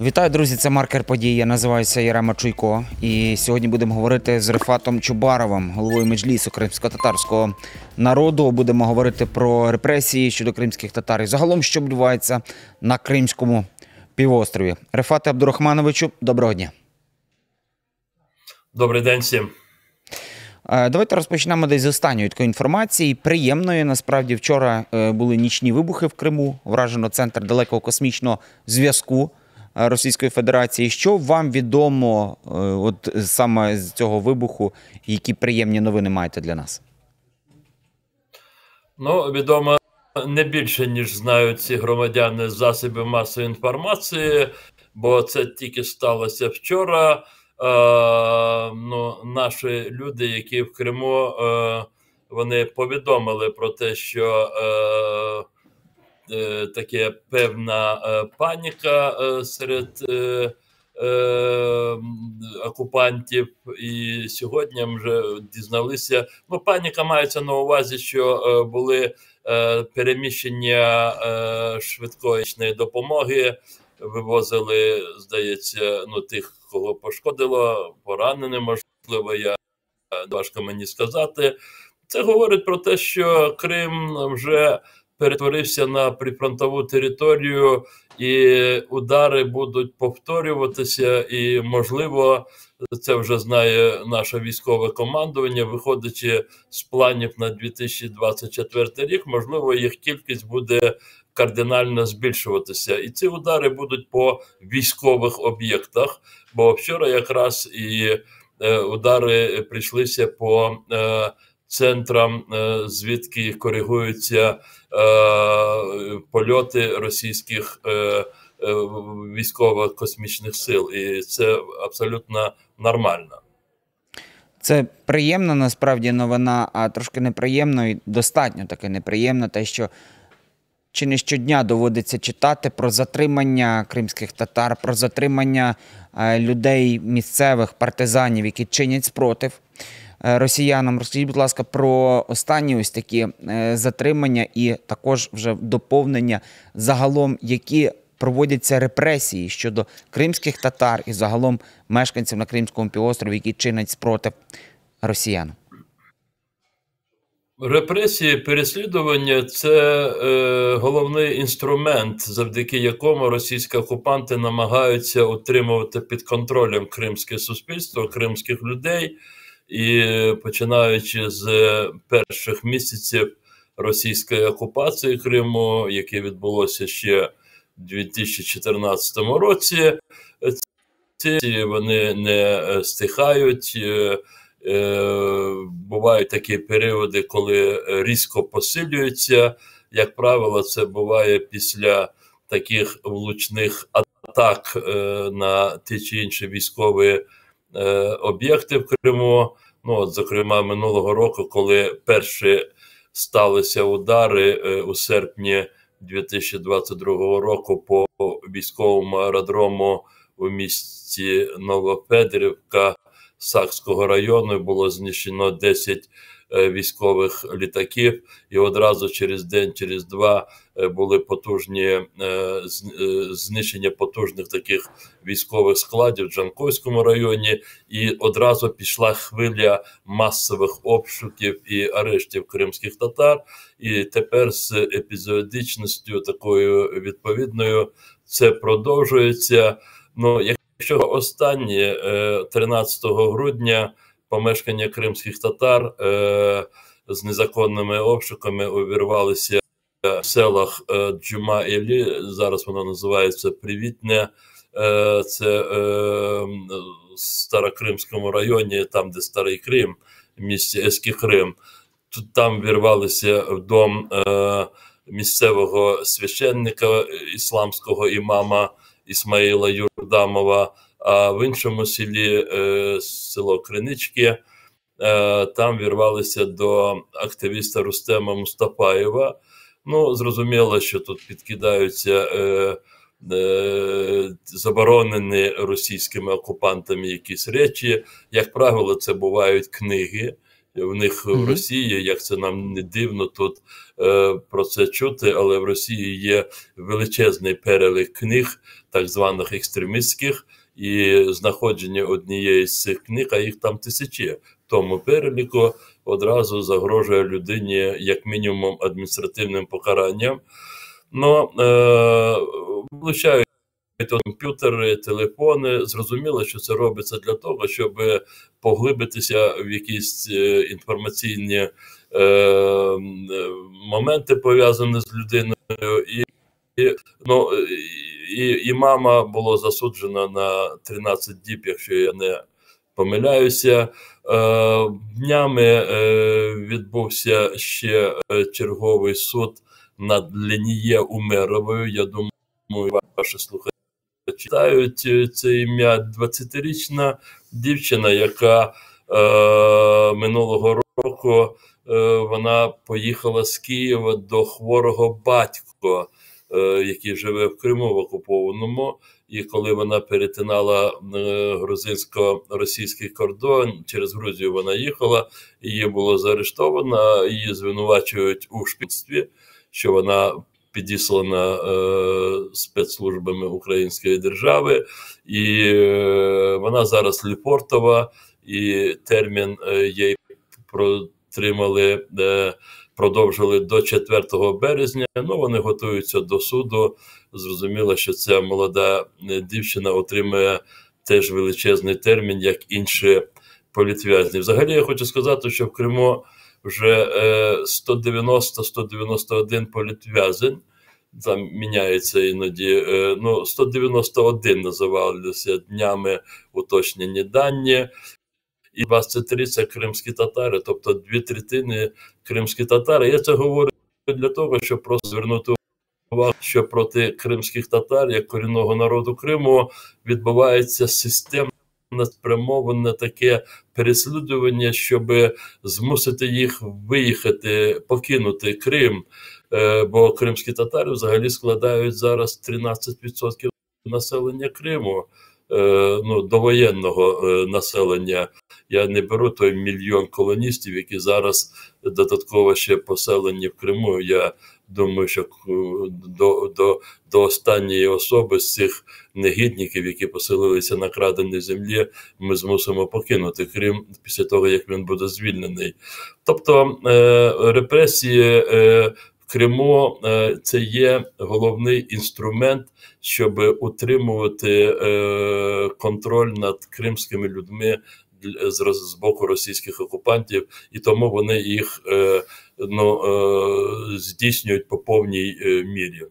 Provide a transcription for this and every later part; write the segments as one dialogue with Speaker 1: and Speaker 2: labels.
Speaker 1: Вітаю, друзі! Це маркер подій. Я називаюся Ярема Чуйко. І сьогодні будемо говорити з Рефатом Чубаровим, головою меджлісу кримсько-татарського народу. Будемо говорити про репресії щодо кримських татар і загалом, що відбувається на Кримському півострові. Рефате Абдурахмановичу, доброго дня.
Speaker 2: Добрий день всім.
Speaker 1: Е, Давайте розпочнемо десь з останньої такої інформації. Приємної насправді вчора е, були нічні вибухи в Криму. Вражено центр далекого космічного зв'язку Російської Федерації. Що вам відомо е, от саме з цього вибуху? Які приємні новини маєте для нас?
Speaker 2: Ну, відомо не більше, ніж знають ці громадяни з засобів масової інформації, бо це тільки сталося вчора. Е, ну, Наші люди, які в Криму, е, вони повідомили про те, що е, е, таке певна е, паніка е, серед. Е, е, окупантів, і сьогодні вже дізналися. Ну, паніка мається на увазі, що е, були е, переміщення е, швидкої допомоги, вивозили, здається, ну тих, кого пошкодило, поранені, можливо, я важко мені сказати. Це говорить про те, що Крим вже перетворився на прифронтову територію, і удари будуть повторюватися, і можливо, це вже знає наше військове командування, виходячи з планів на 2024 рік, можливо, їх кількість буде кардинально збільшуватися, і ці удари будуть по військових об'єктах. Бо вчора якраз і е, удари прийшлися по е, центрам, е, звідки коригуються е, польоти російських е, військово-космічних сил, і це абсолютно нормально.
Speaker 1: Це приємна насправді новина, а трошки неприємно і достатньо таке неприємно, те, що чи не щодня доводиться читати про затримання кримських татар, про затримання людей місцевих партизанів, які чинять спротив росіянам. Розкажіть, будь ласка, про останні ось такі е, затримання і також вже доповнення загалом, які проводяться репресії щодо кримських татар і загалом мешканців на Кримському півострові, які чинять спротив росіянам.
Speaker 2: Репресії, переслідування це е, головний інструмент, завдяки якому російські окупанти намагаються утримувати під контролем кримське суспільство, кримських людей, і починаючи з перших місяців російської окупації Криму, яке відбулося ще в 2014 році, ці вони не стихають. Е, Е, бувають такі періоди, коли різко посилюються. Як правило, це буває після таких влучних атак е, на ті чи інші військові е, об'єкти в Криму. Ну, от, зокрема, минулого року, коли перші сталися удари у серпні 2022 року по військовому аеродрому у місті Новофедерівка. Сакського району було знищено 10 е, військових літаків, і одразу через день, через два е, були потужні е, знищення потужних таких військових складів в Джанкойському районі, і одразу пішла хвиля масових обшуків і арештів кримських татар. І тепер з епізодичністю такою відповідною це продовжується. Ну, що останнє 13 е, грудня помешкання кримських татар е, з незаконними обшуками увірвалися в селах е, Джума Ілі, зараз воно називається Привітне, це в Старокримському районі, там, де Старий Крим, в місті Еський Крим. Тут там вірвалися в дом місцевого священника ісламського імама. Ісмаїла Юрдамова, а в іншому селі е, село Кринички. Е, там вірвалися до активіста Рустема Мустапаєва. Ну, зрозуміло, що тут підкидаються е, е, заборонені російськими окупантами якісь речі. Як правило, це бувають книги. в них в Росії. Як це нам не дивно тут е, про це чути, але в Росії є величезний перелік книг, так званих екстремістських, і знаходження однієї з цих книг, а їх там тисячі. В тому переліку одразу загрожує людині як мінімум адміністративним покаранням. Ну, е, влучають комп'ютери, телефони. Зрозуміло, що це робиться для того, щоб поглибитися в якісь е, інформаційні е, моменти, пов'язані з людиною, і, і, ну, і, мама була засуджена на 13 діб, якщо я не помиляюся. Е, Днями е, відбувся ще е, черговий суд над Леніє Умеровою. Я думаю, ваші слухачі читають це ім'я 20-річна дівчина, яка е, минулого року вона поїхала з Києва до хворого батька, який живе в Криму в окупованому. І коли вона перетинала е, грузинсько-російський кордон через Грузію, вона їхала, її було заарештовано, її звинувачують у шпінстві, що вона підіслана е, спецслужбами Української держави, і е, вона зараз Ліпортова, і термін е, їй протримали, е, продовжили до 4 березня. Ну вони готуються до суду. Зрозуміло, що ця молода е, дівчина отримає теж величезний термін, як інші політв'язні. Взагалі, я хочу сказати, що в Криму вже е, 190-191 політв'язень. Там міняється іноді. е, Ну, 191 називалися днями уточнені дані. І 23 це кримські татари, тобто дві третини кримські татари. Я це говорю для того, щоб просто звернути увагу, що проти кримських татар, як корінного народу Криму, відбувається системне спрямоване таке переслідування, щоб змусити їх виїхати, покинути Крим. Е, Бо кримські татари взагалі складають зараз 13% населення Криму. Е, Ну, довоєнного е, населення. Я не беру той мільйон колоністів, які зараз додатково ще поселені в Криму. Я думаю, що е, до, до, до останньої особи з цих негідників, які поселилися на краденій землі, ми змусимо покинути Крим після того, як він буде звільнений. Тобто е, репресії е, Криму е, це є головний інструмент, щоб утримувати е, контроль над кримськими людьми з, боку російських окупантів, і тому вони їх е, ну, здійснюють по повній мірі.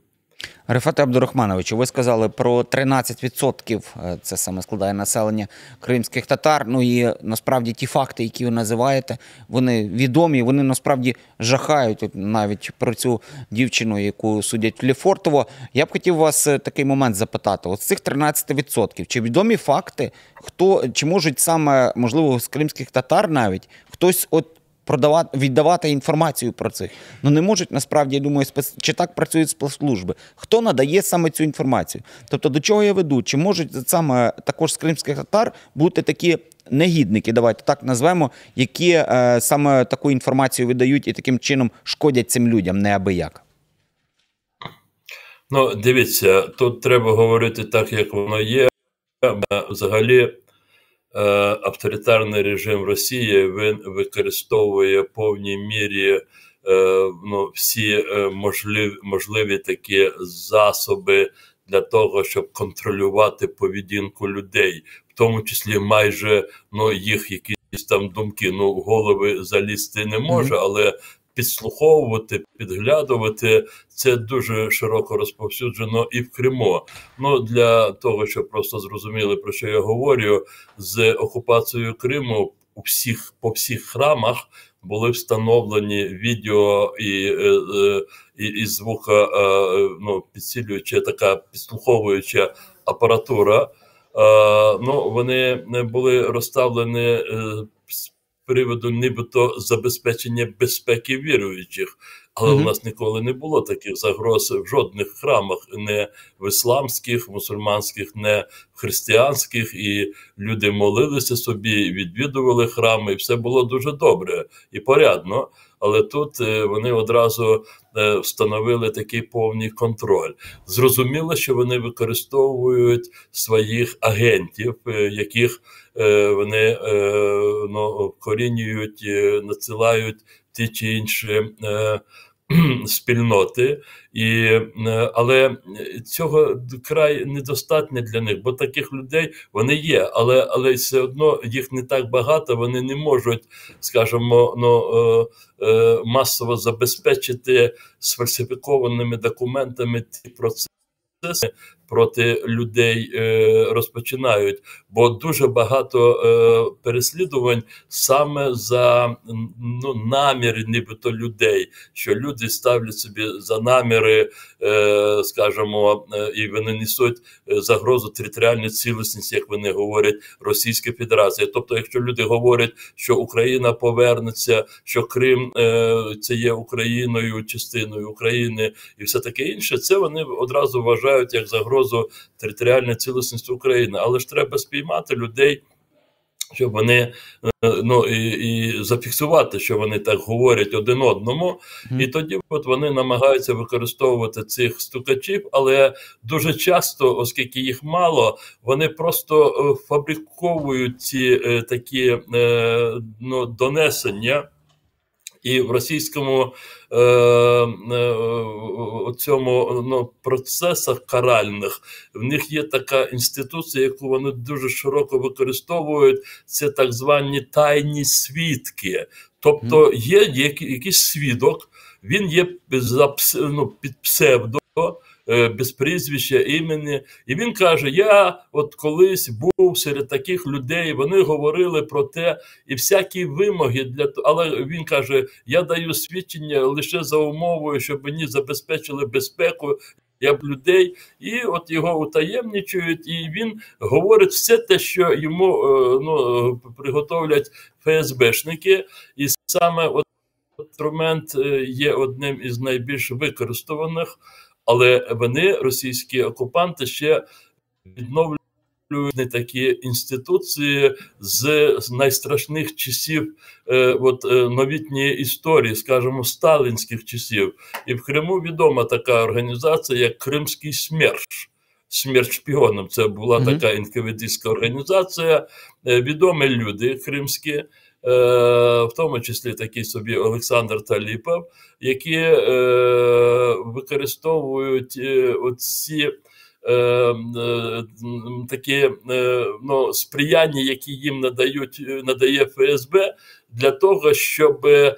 Speaker 1: Рифате Абдурахмановичу, ви сказали про 13% е, це саме складає населення кримських татар. Ну і насправді ті факти, які ви називаєте, вони відомі, вони насправді жахають навіть про цю дівчину, яку судять в Лефортово. Я б хотів вас е, такий момент запитати: от з цих 13%, чи відомі факти, хто чи можуть саме можливо з кримських татар навіть хтось от продавати, віддавати інформацію про цих. Ну не можуть насправді, я думаю, спец... чи так працюють спецслужби. Хто надає саме цю інформацію? Тобто, до чого я веду? Чи можуть саме також з кримських татар бути такі негідники, давайте так назвемо, які е, саме таку інформацію видають і таким чином шкодять цим людям неабияк?
Speaker 2: Ну, дивіться, тут треба говорити так, як воно є. Взагалі, авторитарний режим Росії він використовує в повній мірі е, ну, всі е, можливі, можливі такі засоби для того, щоб контролювати поведінку людей, в тому числі майже ну, їх якісь там думки. Ну, в голови залізти не може, але підслуховувати, підглядувати це дуже широко розповсюджено і в Криму. Ну для того, щоб просто зрозуміли про що я говорю, з окупацією Криму у всіх по всіх храмах були встановлені відео і, е, е, і, і звука, е, ну підсилююча така підслуховуюча апаратура. Ну вони були розставлені приводу нібито забезпечення безпеки віруючих. Але
Speaker 1: Мгм.
Speaker 2: у нас ніколи не було таких загроз в жодних храмах, не в ісламських, мусульманських, не в християнських. І люди молилися собі, відвідували храми, і все було дуже добре і порядно. Але тут е, вони одразу е, встановили такий повний контроль. Зрозуміло, що вони використовують своїх агентів, е, яких вони ну, вкорінюють, е, надсилають ті чи інші. Е, Спільноти, і, е, але цього край недостатньо для них, бо таких людей вони є, але але все одно їх не так багато, вони не можуть, скажімо, ну, е, е, масово забезпечити сфальсифікованими документами ті процеси. Проти людей е, розпочинають, бо дуже багато е, переслідувань саме за ну, наміри, нібито людей, що люди ставлять собі за наміри, е, скажімо, і вони несуть загрозу територіальній цілісності, як вони говорять, Російська Федерація. Тобто, якщо люди говорять, що Україна повернеться, що Крим це є Україною, частиною України і все таке інше, це вони одразу вважають як загрозу територіальної цілісності України. Але ж треба спіймати людей. Щоб вони ну і і зафіксувати, що вони так говорять один одному, mm. і тоді от вони намагаються використовувати цих стукачів, але дуже часто, оскільки їх мало, вони просто фабриковують ці е, такі е, ну, донесення. І в російському е, е, цьому ну, процесах каральних в них є така інституція, яку вони дуже широко використовують. Це так звані тайні свідки. Тобто є якийсь свідок, він є за, ну, під псевдо без прізвища імені. І він каже: Я от колись був серед таких людей, вони говорили про те, і всякі вимоги для але він каже: Я даю свідчення лише за умовою, щоб мені забезпечили безпеку. Я б людей, і от його утаємничують, і він говорить все те, що йому ну, приготовлять ФСБшники, і саме от інструмент є одним із найбільш використованих але вони, російські окупанти, ще відновлюють такі інституції з найстрашних часів е, от, е, новітньої історії, скажімо, сталінських часів. І в Криму відома така організація, як Кримський СМЕРШ. Смерть шпіоном. Це була mm-hmm. така інкавідистська організація. Е, відомі люди кримські, в тому числі такий собі Олександр Таліпов, які е, використовують е, оці е, е, такі е, ну, сприяння, які їм надають, надає ФСБ, для того, щоб е,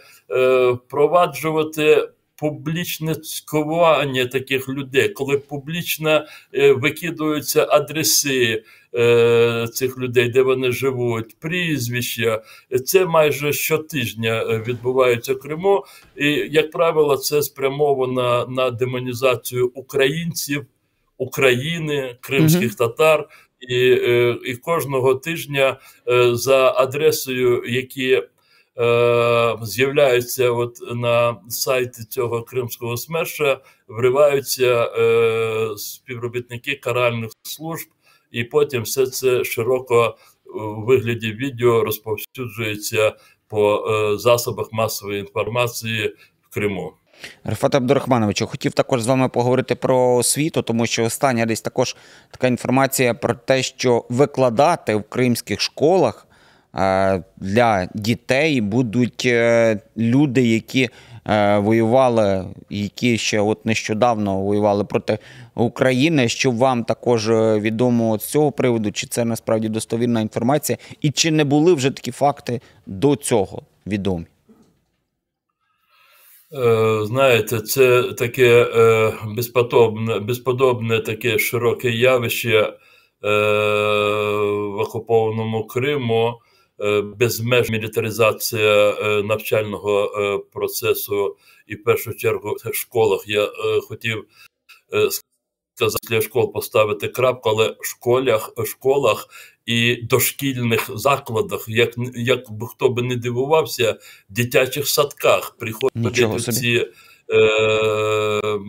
Speaker 2: впроваджувати. Публічне цькування таких людей, коли публічно е, викидуються адреси, Е, цих людей, де вони живуть, прізвища. Це майже щотижня е, відбувається в Криму. І, як правило, це спрямовано на демонізацію українців, України, кримських татар. І е, і кожного тижня за адресою, які е, з'являються от на сайті цього кримського смерша, вриваються е, співробітники каральних служб і потім все це широко у вигляді відео розповсюджується по е, засобах масової інформації в Криму.
Speaker 1: Рефат Абдурахмановичу, хотів також з вами поговорити про освіту, тому що остання десь також така інформація про те, що викладати в кримських школах е, для дітей будуть е, люди, які воювали, які ще от нещодавно воювали проти України. Що вам також е, відомо з цього приводу, чи це насправді достовірна інформація, і чи не були вже такі факти до цього відомі?
Speaker 2: Е, знаєте, це таке е, безподобне, безподобне таке широке явище в окупованому Криму, безмеж мілітаризація навчального процесу і в першу чергу в школах. Я хотів сказати, для школ поставити крапку, але в школах, школах і дошкільних закладах, як, як би хто би не дивувався, в дитячих садках приходять ці е,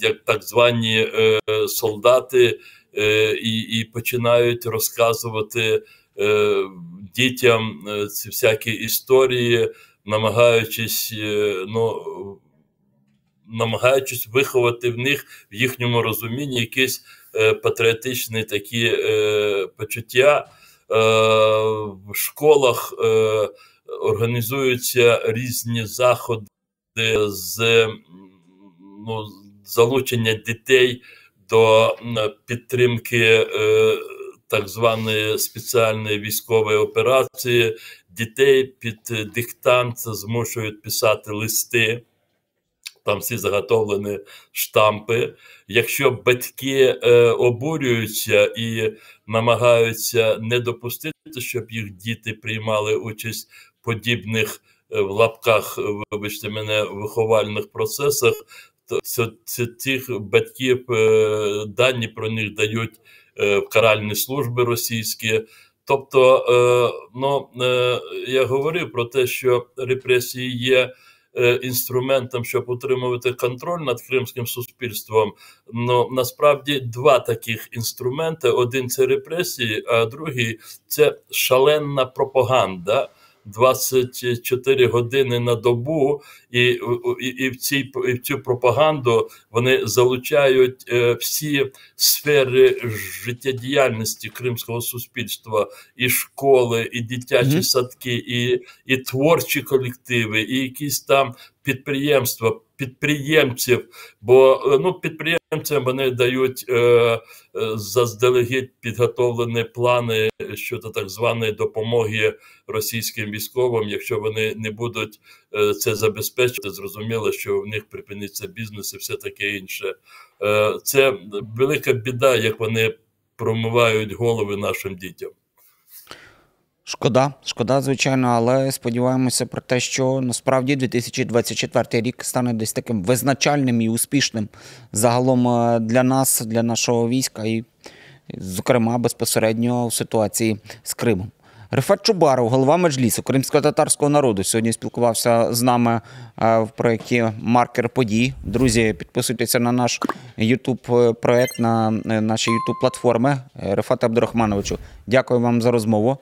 Speaker 2: як так звані е, солдати е, і, і починають розказувати е, дітям е, ці всякі історії, намагаючись, е, ну, намагаючись виховати в них в їхньому розумінні якісь е, патріотичні такі почуття. В школах організуються різні заходи з ну, залучення дітей до підтримки так званої спеціальної військової операції. Дітей під диктант змушують писати листи. Там всі заготовлені штампи. Якщо батьки е, обурюються і намагаються не допустити, щоб їх діти приймали участь в подібних е, в лапках, вибачте мене, виховальних процесах, то це, це цих батьків е, дані про них дають в каральні служби російські. Тобто, е, ну, е, я говорив про те, що репресії є е, інструментом, щоб утримувати контроль над кримським суспільством. Ну насправді два таких інструменти: один це репресії, а другий це шаленна пропаганда. 24 години на добу, і, і, і, в, цій, і в цю пропаганду вони залучають е, всі сфери життєдіяльності кримського суспільства, і школи, і дитячі
Speaker 1: Мгм.
Speaker 2: садки, і, і творчі колективи, і якісь там підприємства, підприємців. Бо е, ну, підприємцям вони дають е, е, заздалегідь підготовлені плани щодо так званої допомоги російським військовим. Якщо вони не будуть е, це забезпечити, зрозуміло, що в них припиниться бізнес і все таке інше. Е, це велика біда, як вони промивають голови нашим дітям.
Speaker 1: Шкода, шкода, звичайно, але сподіваємося про те, що насправді 2024 рік стане десь таким визначальним і успішним загалом е, для нас, для нашого війська, і, зокрема, безпосередньо у ситуації з Кримом. Рифат Чубаров, голова меджлісу кримсько-татарського народу, сьогодні спілкувався з нами е, в проєкті Маркер подій. Друзі, підписуйтеся на наш youtube проєкт, на е, наші youtube платформи. Рифат Абдурахмановичу, дякую вам за розмову.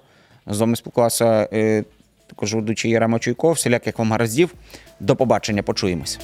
Speaker 1: З вами спілкувався е, також ведучий Ярема Чуйков. Всіляких вам гараздів. До побачення, почуємось.